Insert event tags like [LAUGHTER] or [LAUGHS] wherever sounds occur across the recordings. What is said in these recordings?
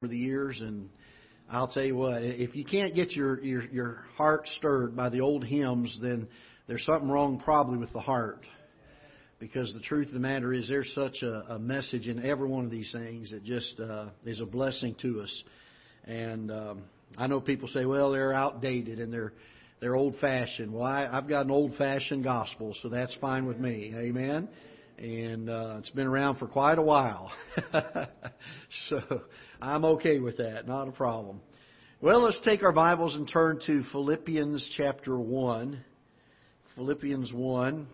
over the years, and I'll tell you what, if you can't get your, your, your heart stirred by the old hymns, then there's something wrong probably with the heart. Because the truth of the matter is, there's such a, a message in every one of these things that just uh, is a blessing to us. And um, I know people say, well, they're outdated and they're they're old fashioned. Well, I, I've got an old fashioned gospel, so that's fine with me. Amen and uh, it's been around for quite a while. [LAUGHS] so I'm okay with that, not a problem. Well, let's take our Bibles and turn to Philippians chapter 1. Philippians 1.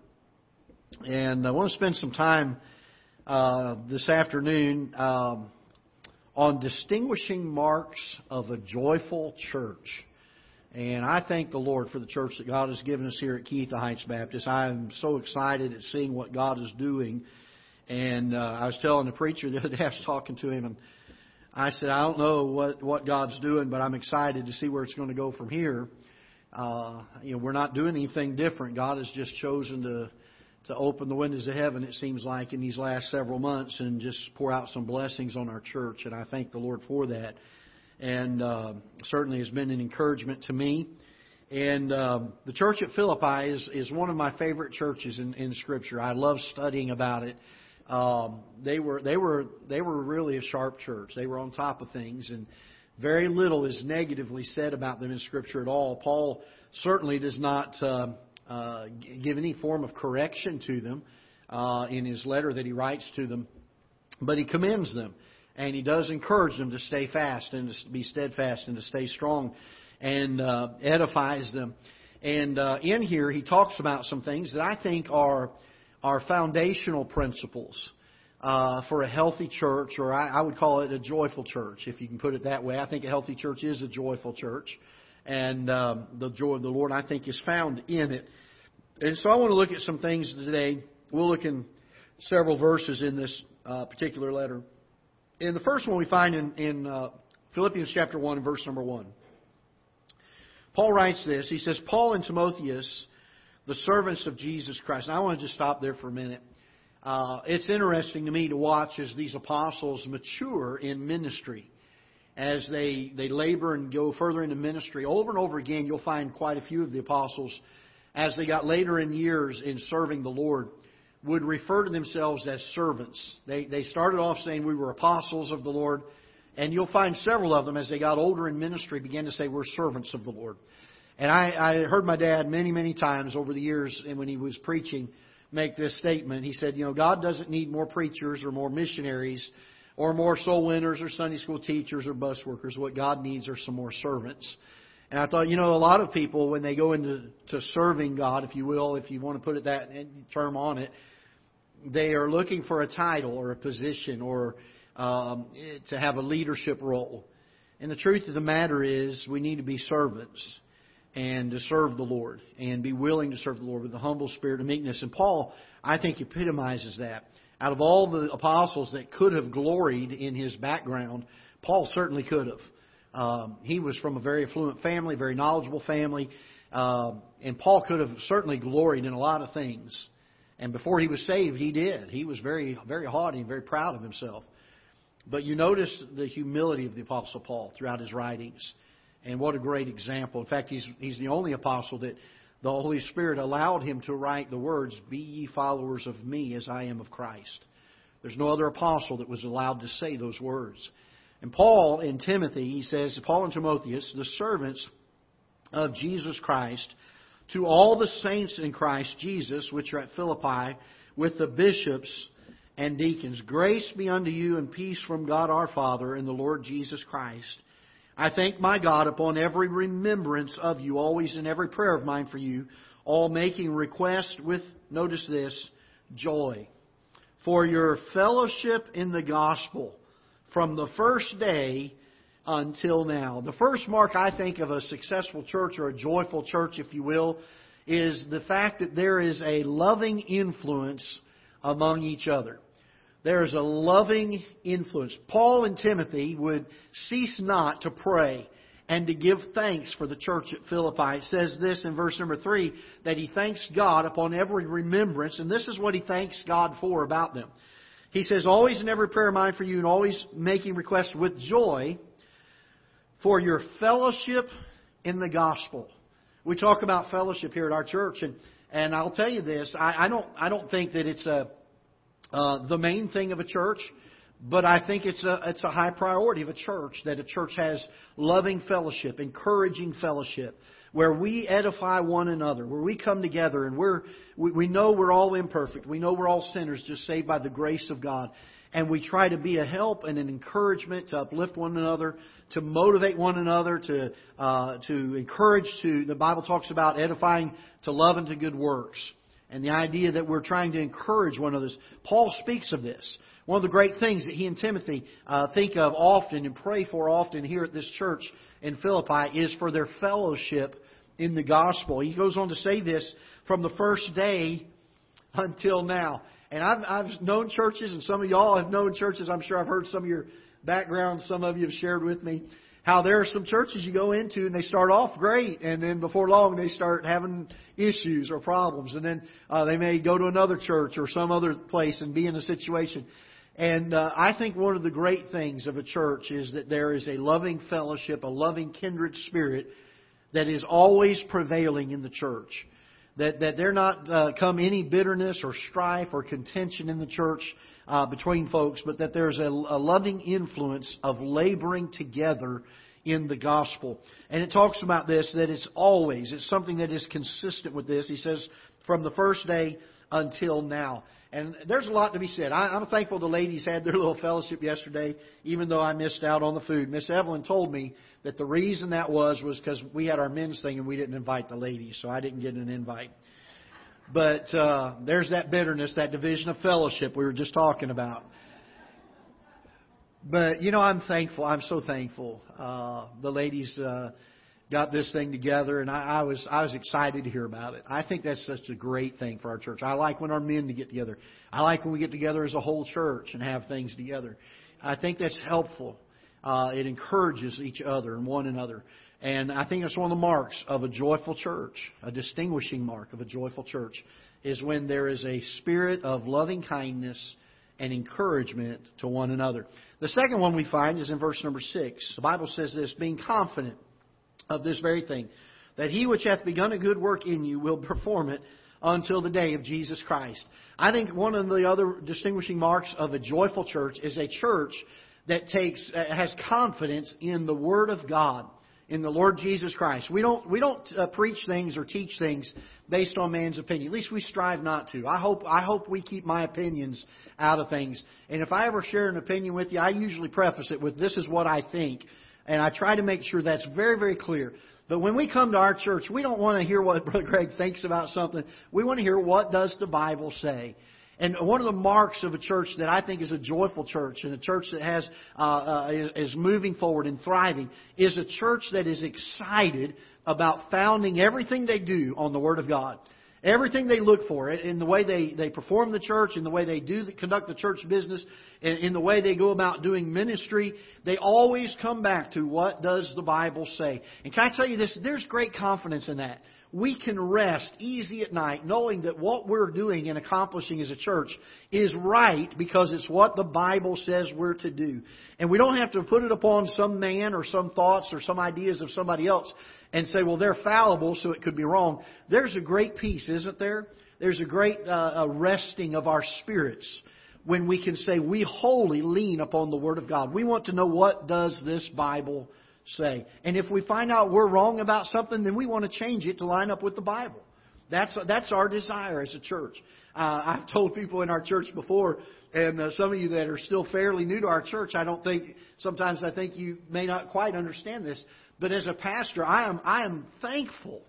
And I want to spend some time uh, this afternoon um, on distinguishing marks of a joyful church. And I thank the Lord for the church that God has given us here at Ketha Heights Baptist. I am so excited at seeing what God is doing. And uh, I was telling the preacher the other day, I was talking to him, and I said, I don't know what, what God's doing, but I'm excited to see where it's going to go from here. Uh, you know, we're not doing anything different. God has just chosen to to open the windows of heaven, it seems like, in these last several months and just pour out some blessings on our church. And I thank the Lord for that and uh, certainly has been an encouragement to me. And um, the church at Philippi is, is one of my favorite churches in, in Scripture. I love studying about it. Um, they were they were they were really a sharp church. They were on top of things, and very little is negatively said about them in Scripture at all. Paul certainly does not uh, uh, give any form of correction to them uh, in his letter that he writes to them, but he commends them and he does encourage them to stay fast and to be steadfast and to stay strong and uh, edifies them. And uh, in here, he talks about some things that I think are are foundational principles uh, for a healthy church, or I, I would call it a joyful church, if you can put it that way. I think a healthy church is a joyful church, and um, the joy of the Lord, I think, is found in it. And so I want to look at some things today. We'll look in several verses in this uh, particular letter. And the first one we find in, in uh, Philippians chapter 1 verse number 1. Paul writes this. He says, Paul and Timotheus, the servants of Jesus Christ. And I want to just stop there for a minute. Uh, it's interesting to me to watch as these apostles mature in ministry. As they, they labor and go further into ministry. Over and over again, you'll find quite a few of the apostles, as they got later in years in serving the Lord, would refer to themselves as servants. They, they started off saying we were apostles of the Lord, and you'll find several of them as they got older in ministry began to say we're servants of the Lord. And I, I heard my dad many, many times over the years, and when he was preaching, make this statement. He said, you know, God doesn't need more preachers or more missionaries or more soul winners or Sunday school teachers or bus workers. What God needs are some more servants. And I thought, you know, a lot of people, when they go into to serving God, if you will, if you want to put it that term on it, they are looking for a title or a position or um, to have a leadership role. And the truth of the matter is, we need to be servants and to serve the Lord and be willing to serve the Lord with a humble spirit of meekness. And Paul, I think, epitomizes that. Out of all the apostles that could have gloried in his background, Paul certainly could have. Um, he was from a very affluent family, very knowledgeable family, um, and Paul could have certainly gloried in a lot of things. And before he was saved, he did. He was very, very haughty and very proud of himself. But you notice the humility of the Apostle Paul throughout his writings. And what a great example. In fact, he's, he's the only apostle that the Holy Spirit allowed him to write the words, Be ye followers of me as I am of Christ. There's no other apostle that was allowed to say those words. And Paul in Timothy, he says, Paul and Timotheus, the servants of Jesus Christ, to all the saints in Christ Jesus, which are at Philippi, with the bishops and deacons. Grace be unto you and peace from God our Father and the Lord Jesus Christ. I thank my God upon every remembrance of you, always in every prayer of mine for you, all making request with, notice this, joy. For your fellowship in the gospel from the first day until now. The first mark I think of a successful church or a joyful church, if you will, is the fact that there is a loving influence among each other. There is a loving influence. Paul and Timothy would cease not to pray and to give thanks for the church at Philippi. It says this in verse number three that he thanks God upon every remembrance, and this is what he thanks God for about them. He says, always in every prayer of mine for you and always making requests with joy for your fellowship in the gospel. We talk about fellowship here at our church, and, and I'll tell you this, I, I don't I don't think that it's a uh, the main thing of a church, but I think it's a it's a high priority of a church that a church has loving fellowship, encouraging fellowship, where we edify one another, where we come together and we're, we, we know we're all imperfect. We know we're all sinners just saved by the grace of God. And we try to be a help and an encouragement to uplift one another, to motivate one another, to, uh, to encourage to, the Bible talks about edifying to love and to good works. And the idea that we're trying to encourage one another. Paul speaks of this. One of the great things that he and Timothy uh, think of often and pray for often here at this church in Philippi is for their fellowship in the gospel. He goes on to say this from the first day until now. And I've, I've known churches, and some of y'all have known churches. I'm sure I've heard some of your background. Some of you have shared with me how there are some churches you go into and they start off great, and then before long they start having issues or problems, and then uh, they may go to another church or some other place and be in a situation. And uh, I think one of the great things of a church is that there is a loving fellowship, a loving kindred spirit that is always prevailing in the church. That, that there not uh, come any bitterness or strife or contention in the church uh, between folks, but that there's a, a loving influence of laboring together in the gospel. And it talks about this, that it's always, it's something that is consistent with this. He says, from the first day until now. And there's a lot to be said. I, I'm thankful the ladies had their [LAUGHS] little fellowship yesterday, even though I missed out on the food. Miss Evelyn told me that the reason that was was because we had our men's thing and we didn't invite the ladies, so I didn't get an invite. But uh, there's that bitterness, that division of fellowship we were just talking about. But you know, I'm thankful. I'm so thankful. Uh, the ladies. Uh, got this thing together, and I, I was I was excited to hear about it. I think that's such a great thing for our church. I like when our men get together. I like when we get together as a whole church and have things together. I think that's helpful. Uh, it encourages each other and one another. And I think that's one of the marks of a joyful church, a distinguishing mark of a joyful church, is when there is a spirit of loving kindness and encouragement to one another. The second one we find is in verse number six. The Bible says this, being confident of this very thing, that he which hath begun a good work in you will [LAUGHS] perform it until the day of Jesus Christ. I think one of the other distinguishing marks of a joyful church is a church that takes has confidence in the Word of God, in the Lord Jesus Christ. We don't we don't uh, preach things or teach things based on man's opinion. At least we strive not to. I hope I hope we keep my opinions out of things. And if I ever share an opinion with you, I usually preface it with this is what I think and I try to make sure that's very, very clear. But when we come to our church, we don't want to hear what [LAUGHS] Brother Greg thinks about something. We want to hear what does the Bible say. And one of the marks of a church that I think is a joyful church and a church that has uh, uh, is moving forward and thriving is a church that is excited about founding everything they do on the Word of God. Everything they look for in the way they, they perform the church, in the way they do conduct the church business, in, in the way they go about doing ministry, they always come back to what does the Bible say. And can I tell you this? There's great confidence in that. We can rest easy at night knowing that what we're doing and accomplishing as a church is right because it's what the Bible says we're to do. And we don't have to put it upon some man or some thoughts or some ideas of somebody else and say, well, they're fallible, so it could be wrong. There's a great peace, isn't there? There's a great uh, resting of our spirits when we can say we wholly lean upon the Word of God. We want to know what does this Bible say. And if we find out we're wrong about something, then we want to change it to line up with the Bible. That's, that's our desire as a church. Uh, I've told people in our church before, and uh, some of you that are still fairly new to our church, I don't think, sometimes I think you may not quite understand this. But as a pastor, I am, I am thankful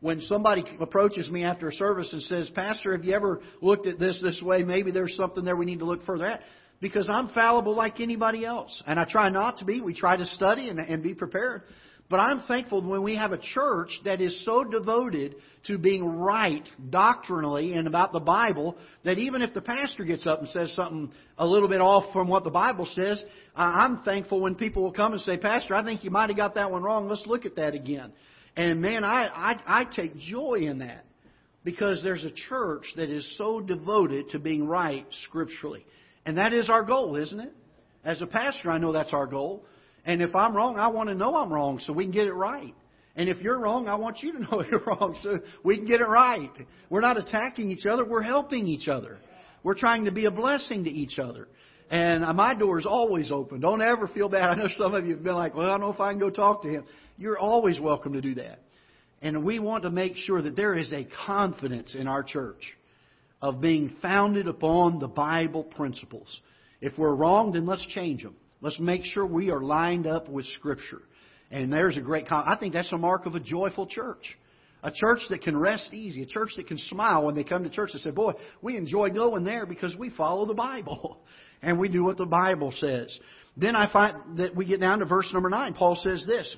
when somebody approaches me after a service and says, Pastor, have you ever looked at this this way? Maybe there's something there we need to look further at. Because I'm fallible like anybody else. And I try not to be. We try to study and, and be prepared. But I'm thankful when we have a church that is so devoted to being right doctrinally and about the Bible that even if the pastor gets up and says something a little bit off from what the Bible says, I'm thankful when people will come and say, Pastor, I think you might have got that one wrong. Let's look at that again. And man, I, I, I take joy in that because there's a church that is so devoted to being right scripturally. And that is our goal, isn't it? As a pastor, I know that's our goal. And if I'm wrong, I want to know I'm wrong so we can get it right. And if you're wrong, I want you to [LAUGHS] know you're wrong so we can get it right. We're not attacking each other, we're helping each other. We're trying to be a blessing to each other. And uh, my door is always open. Don't ever feel bad. [LAUGHS] I know some of you have been like, well, I don't know if I can go talk to him. You're always welcome to do that. And we want to make sure that there is a confidence in our church of being founded upon the Bible principles. If we're wrong, then let's change them. Let's make sure we are lined up with Scripture. And there's a great, I think that's a mark of a joyful church. A church that can rest easy. A church that can smile when they come to church and say, boy, we enjoy going there because we follow the Bible. [LAUGHS] And we do what the Bible says. Then I find that we get down to verse number nine. Paul says this.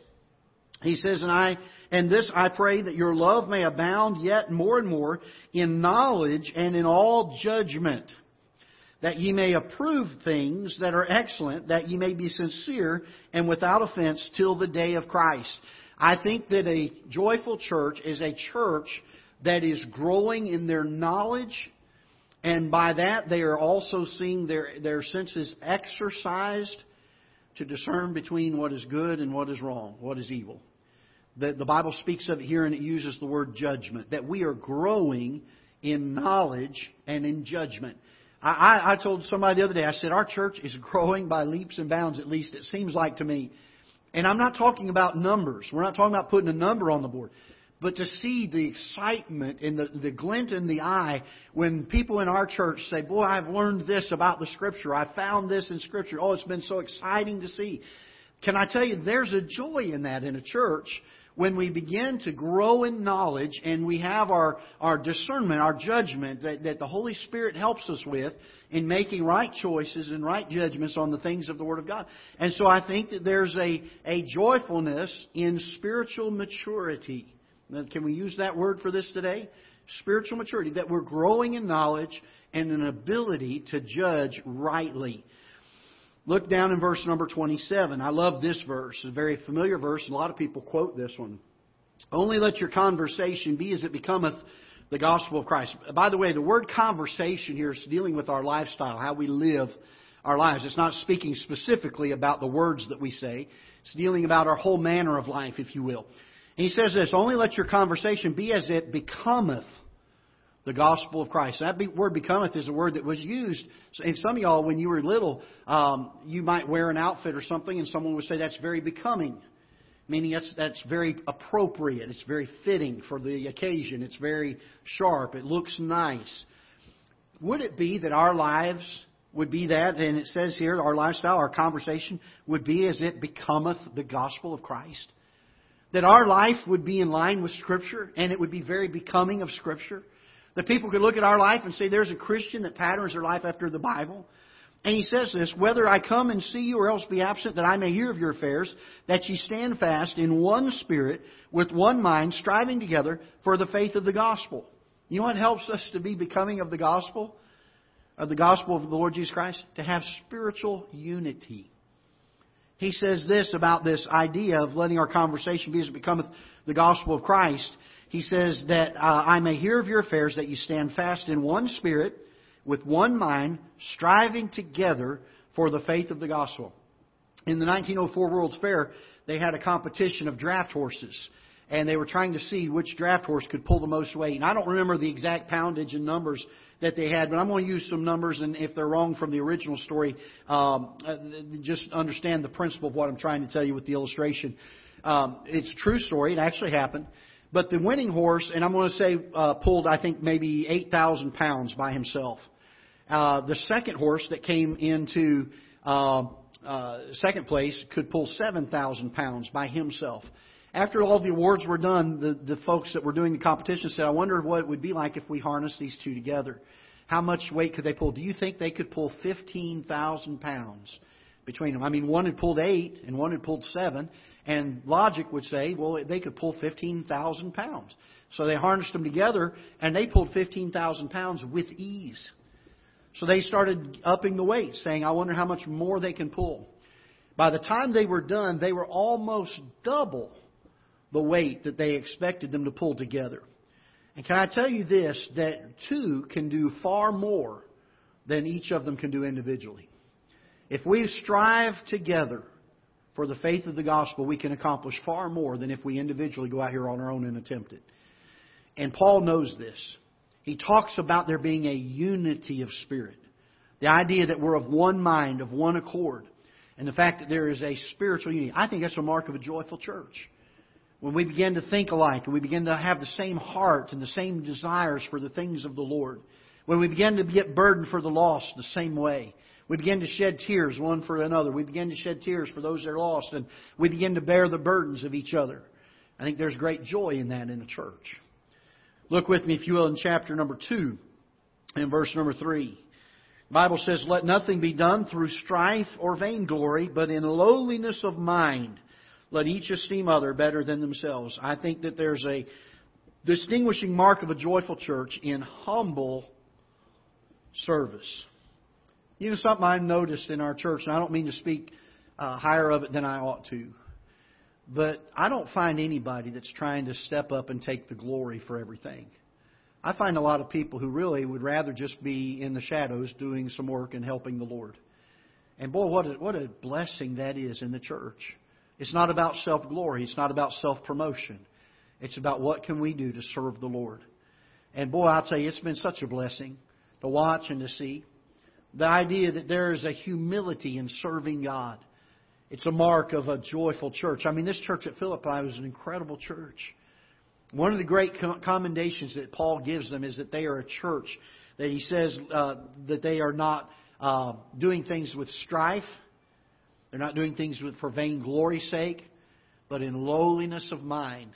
He says, and I, and this I pray that your love may abound yet more and more in knowledge and in all judgment, that ye may approve things that are excellent, that ye may be sincere and without offense till the day of Christ. I think that a joyful church is a church that is growing in their knowledge, and by that they are also seeing their, their senses exercised to discern between what is good and what is wrong, what is evil. The, the Bible speaks of it here and it uses the word judgment, that we are growing in knowledge and in judgment. I, I, told somebody the other day, I said, our church is [LAUGHS] growing by leaps and bounds, at least it seems like to me. And I'm not talking about numbers. We're not talking about putting a number on the board. But to see the excitement and the, the glint in the eye when people in our church say, Boy, I've learned this about the Scripture. I found this in Scripture. Oh, it's been so exciting to see. Can I tell you, there's a joy in that in a church when we begin to grow in knowledge and we have our, our discernment, our judgment that, that the Holy Spirit helps us with in making right choices and right judgments on the things of the Word of God. And so I think that there's a, a joyfulness in spiritual maturity. Now, can we use that word for this today? Spiritual maturity, that we're growing in knowledge and an ability to judge rightly. Look down in verse number 27. I love this verse. It's a very familiar verse, a lot of people quote this one. Only let your conversation be as it becometh the gospel of Christ. By the way, the word conversation here is dealing with our lifestyle, how we live our lives. It's not speaking specifically about the words that we say. It's dealing about our whole manner of life, if you will. And he says this, only let your conversation be as it becometh the gospel of Christ. That be, word becometh is a word that was used. And some of y'all, when you were little, um, you might wear an outfit or something, and someone would say that's very becoming, meaning that's that's very appropriate. It's very fitting for the occasion. It's very sharp. It looks nice. Would it be that our lives would be that? And it says here, our lifestyle, our conversation would be as it becometh the gospel of Christ. That our life would be in line with Scripture, and it would be very becoming of Scripture. That people could look at our life and say, there's a Christian that patterns their life after the Bible. And he says this, whether I come and see you or else be absent, that I may hear of your affairs, that ye stand fast in one spirit, with one mind, striving together for the faith of the gospel. You know what helps us to be becoming of the gospel? Of the gospel of the Lord Jesus Christ? To have spiritual unity. He says this about this idea of letting our conversation be as it becometh the gospel of Christ he says that uh, I may hear of your affairs, that you stand fast in one spirit, with one mind, striving together for the faith of the gospel. In the 1904 World's Fair, they had a competition of draft horses, and they were trying to see which draft horse could pull the most weight. And I don't remember the exact poundage and numbers that they had, but I'm going to use some numbers, and if they're wrong from the original story, um, uh, just understand the principle of what I'm trying to tell you with the illustration. Um, it's a true story. It actually happened. But the winning horse, and I'm going to say uh, pulled, I think, maybe 8,000 pounds by himself. Uh, the second horse that came into uh, uh, second place could pull 7,000 pounds by himself. After all the awards were done, the, the folks that were doing the competition said, I wonder what it would be like if we harnessed these two together. How much weight could they pull? Do you think they could pull 15,000 pounds between them? I mean, one had pulled eight and one had pulled seven. And logic would say, well, they could pull 15,000 pounds. So they harnessed them together, and they pulled 15,000 pounds with ease. So they started upping the weight, saying, I wonder how much more they can pull. By the time they were done, they were almost double the weight that they expected them to pull together. And can I tell you this, that two can do far more than each of them can do individually. If we strive together for the faith of the gospel, we can accomplish far more than if we individually go out here on our own and attempt it. And Paul knows this. He talks about there being a unity of spirit. The idea that we're of one mind, of one accord, and the fact that there is a spiritual unity. I think that's a mark of a joyful church. When we begin to think alike and we begin to have the same heart and the same desires for the things of the Lord. When we begin to get burdened for the lost the same way. We begin to shed tears one for another. We begin to shed tears for those that are lost, and we begin to bear the burdens of each other. I think there's great joy in that in a church. Look with me, if you will, in chapter number 2 and verse number 3. The Bible says, Let nothing be done through strife or vainglory, but in lowliness of mind. Let each esteem other better than themselves. I think that there's a distinguishing mark of a joyful church in humble service. You know, something I noticed in our church, and I don't mean to speak uh, higher of it than I ought to, but I don't find anybody that's trying to step up and take the glory for everything. I find a lot of people who really would rather just be in the shadows doing some work and helping the Lord. And boy, what a, what a blessing that is in the church. It's not about self glory. It's not about self promotion. It's about what can we do to serve the Lord. And boy, I'll tell you, it's been such a blessing to watch and to see. The idea that there is a humility in serving God. It's a mark of a joyful church. I mean, this church at Philippi was an incredible church. One of the great commendations that Paul gives them is that they are a church that he says uh, that they are not uh, doing things with strife. They're not doing things with, for vainglory's sake, but in lowliness of mind,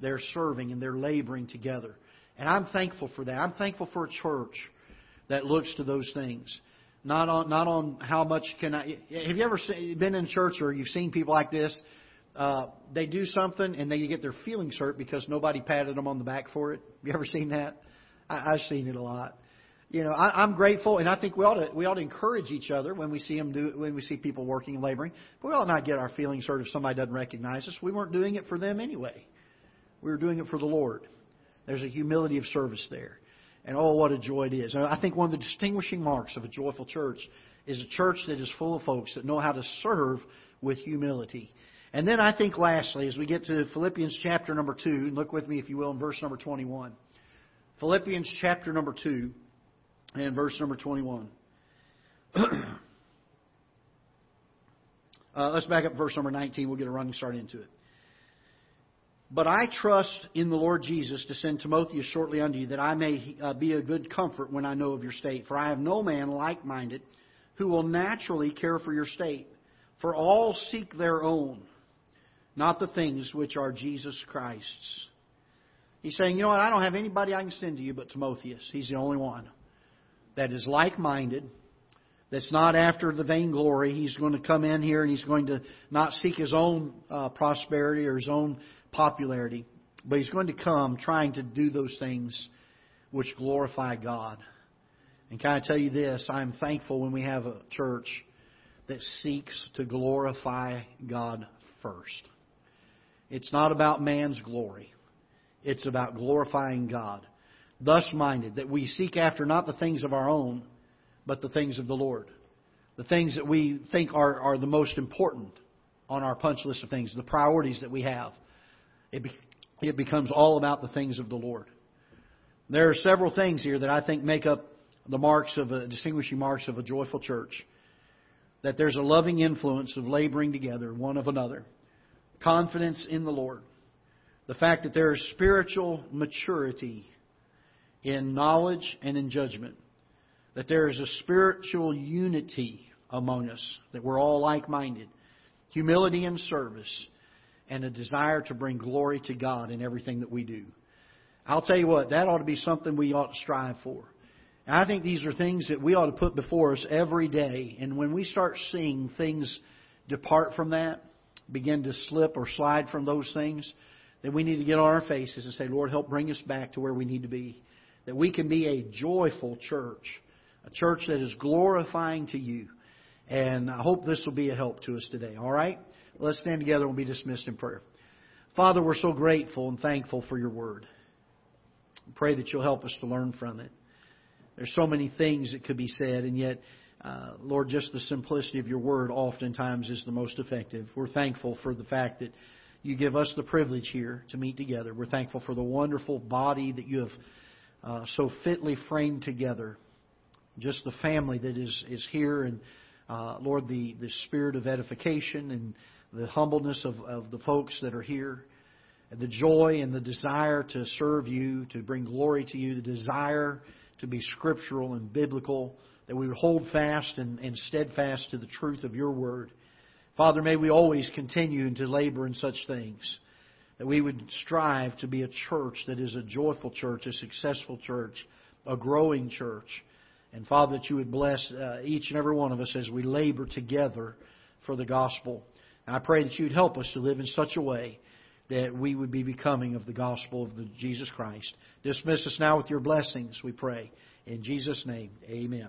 they're serving and they're laboring together. And I'm thankful for that. I'm thankful for a church that looks to those things. Not on not on how much can I. Have you ever been in church or you've seen people like this? Uh, they do something and they get their feelings hurt because nobody patted them on the back for it. You ever seen that? I, I've seen it a lot. You know, I, I'm grateful, and I think we ought to we ought to encourage each other when we see them do when we see people working and laboring. But we ought not get our feelings hurt if somebody doesn't recognize us. We weren't doing it for them anyway. We were doing it for the Lord. There's a humility of service there. And oh, what a joy it is. I think one of the distinguishing marks of a joyful church is a church that is full of folks that know how to serve with humility. And then I think lastly, as we get to Philippians chapter number 2, and look with me if you will in verse number 21. Philippians chapter number 2 and verse number 21. [CLEARS THROAT] uh, let's back up verse number 19. We'll get a running start into it. But I trust in the Lord Jesus to send Timotheus shortly unto you, that I may uh, be a good comfort when I know of your state. For I have no man like minded who will naturally care for your state. For all seek their own, not the things which are Jesus Christ's. He's saying, you know what, I don't have anybody I can send to you but Timotheus. He's the only one that is like minded, that's not after the vainglory. He's going to come in here and he's going to not seek his own uh, prosperity or his own popularity, but he's going to come trying to do those things which glorify God. And can I tell you this? I'm thankful when we have a church that seeks to glorify God first. It's not about man's glory. It's about glorifying God. Thus minded, that we seek after not the things of our own, but the things of the Lord. The things that we think are, are the most important on our punch list of things, the priorities that we have. It, be, it becomes all about the things of the Lord. There are several things here that I think make up the marks of a distinguishing marks of a joyful church. That there's a loving influence of laboring together one of another, confidence in the Lord, the fact that there is spiritual maturity in knowledge and in judgment, that there is a spiritual unity among us, that we're all like minded, humility and service, and a desire to bring glory to God in everything that we do. I'll tell you what, that ought to be something we ought to strive for. I think these are things that we ought to put before us every day. And when we start seeing things depart from that, begin to slip or slide from those things, then we need to get on our faces and say, Lord, help bring us back to where we need to be. That we can be a joyful church, a church that is glorifying to you. And I hope this will be a help to us today. All right? Let's stand together and we'll be dismissed in prayer. Father, we're so grateful and thankful for your word. pray that you'll help us to learn from it. there's so many things that could be said, and yet, uh, Lord, just the simplicity of your word oftentimes is the most effective. We're thankful for the fact that you give us the privilege here to meet together. We're thankful for the wonderful body that you have uh, so fitly framed together. Just the family that is, is here, and uh, Lord, the, the spirit of edification and the humbleness of, of the folks that are here, and the joy and the desire to serve you, to bring glory to you, the desire to be scriptural and biblical, that we would hold fast and, and steadfast to the truth of your word. Father, may we always continue to labor in such things. That we would strive to be a church that is a joyful church, a successful church, a growing church. And Father, that you would bless uh, each and every one of us as we labor together for the gospel. And I pray that you'd help us to live in such a way that we would be becoming of the gospel of the Jesus Christ. Dismiss us now with your blessings, we pray. In Jesus' name, amen.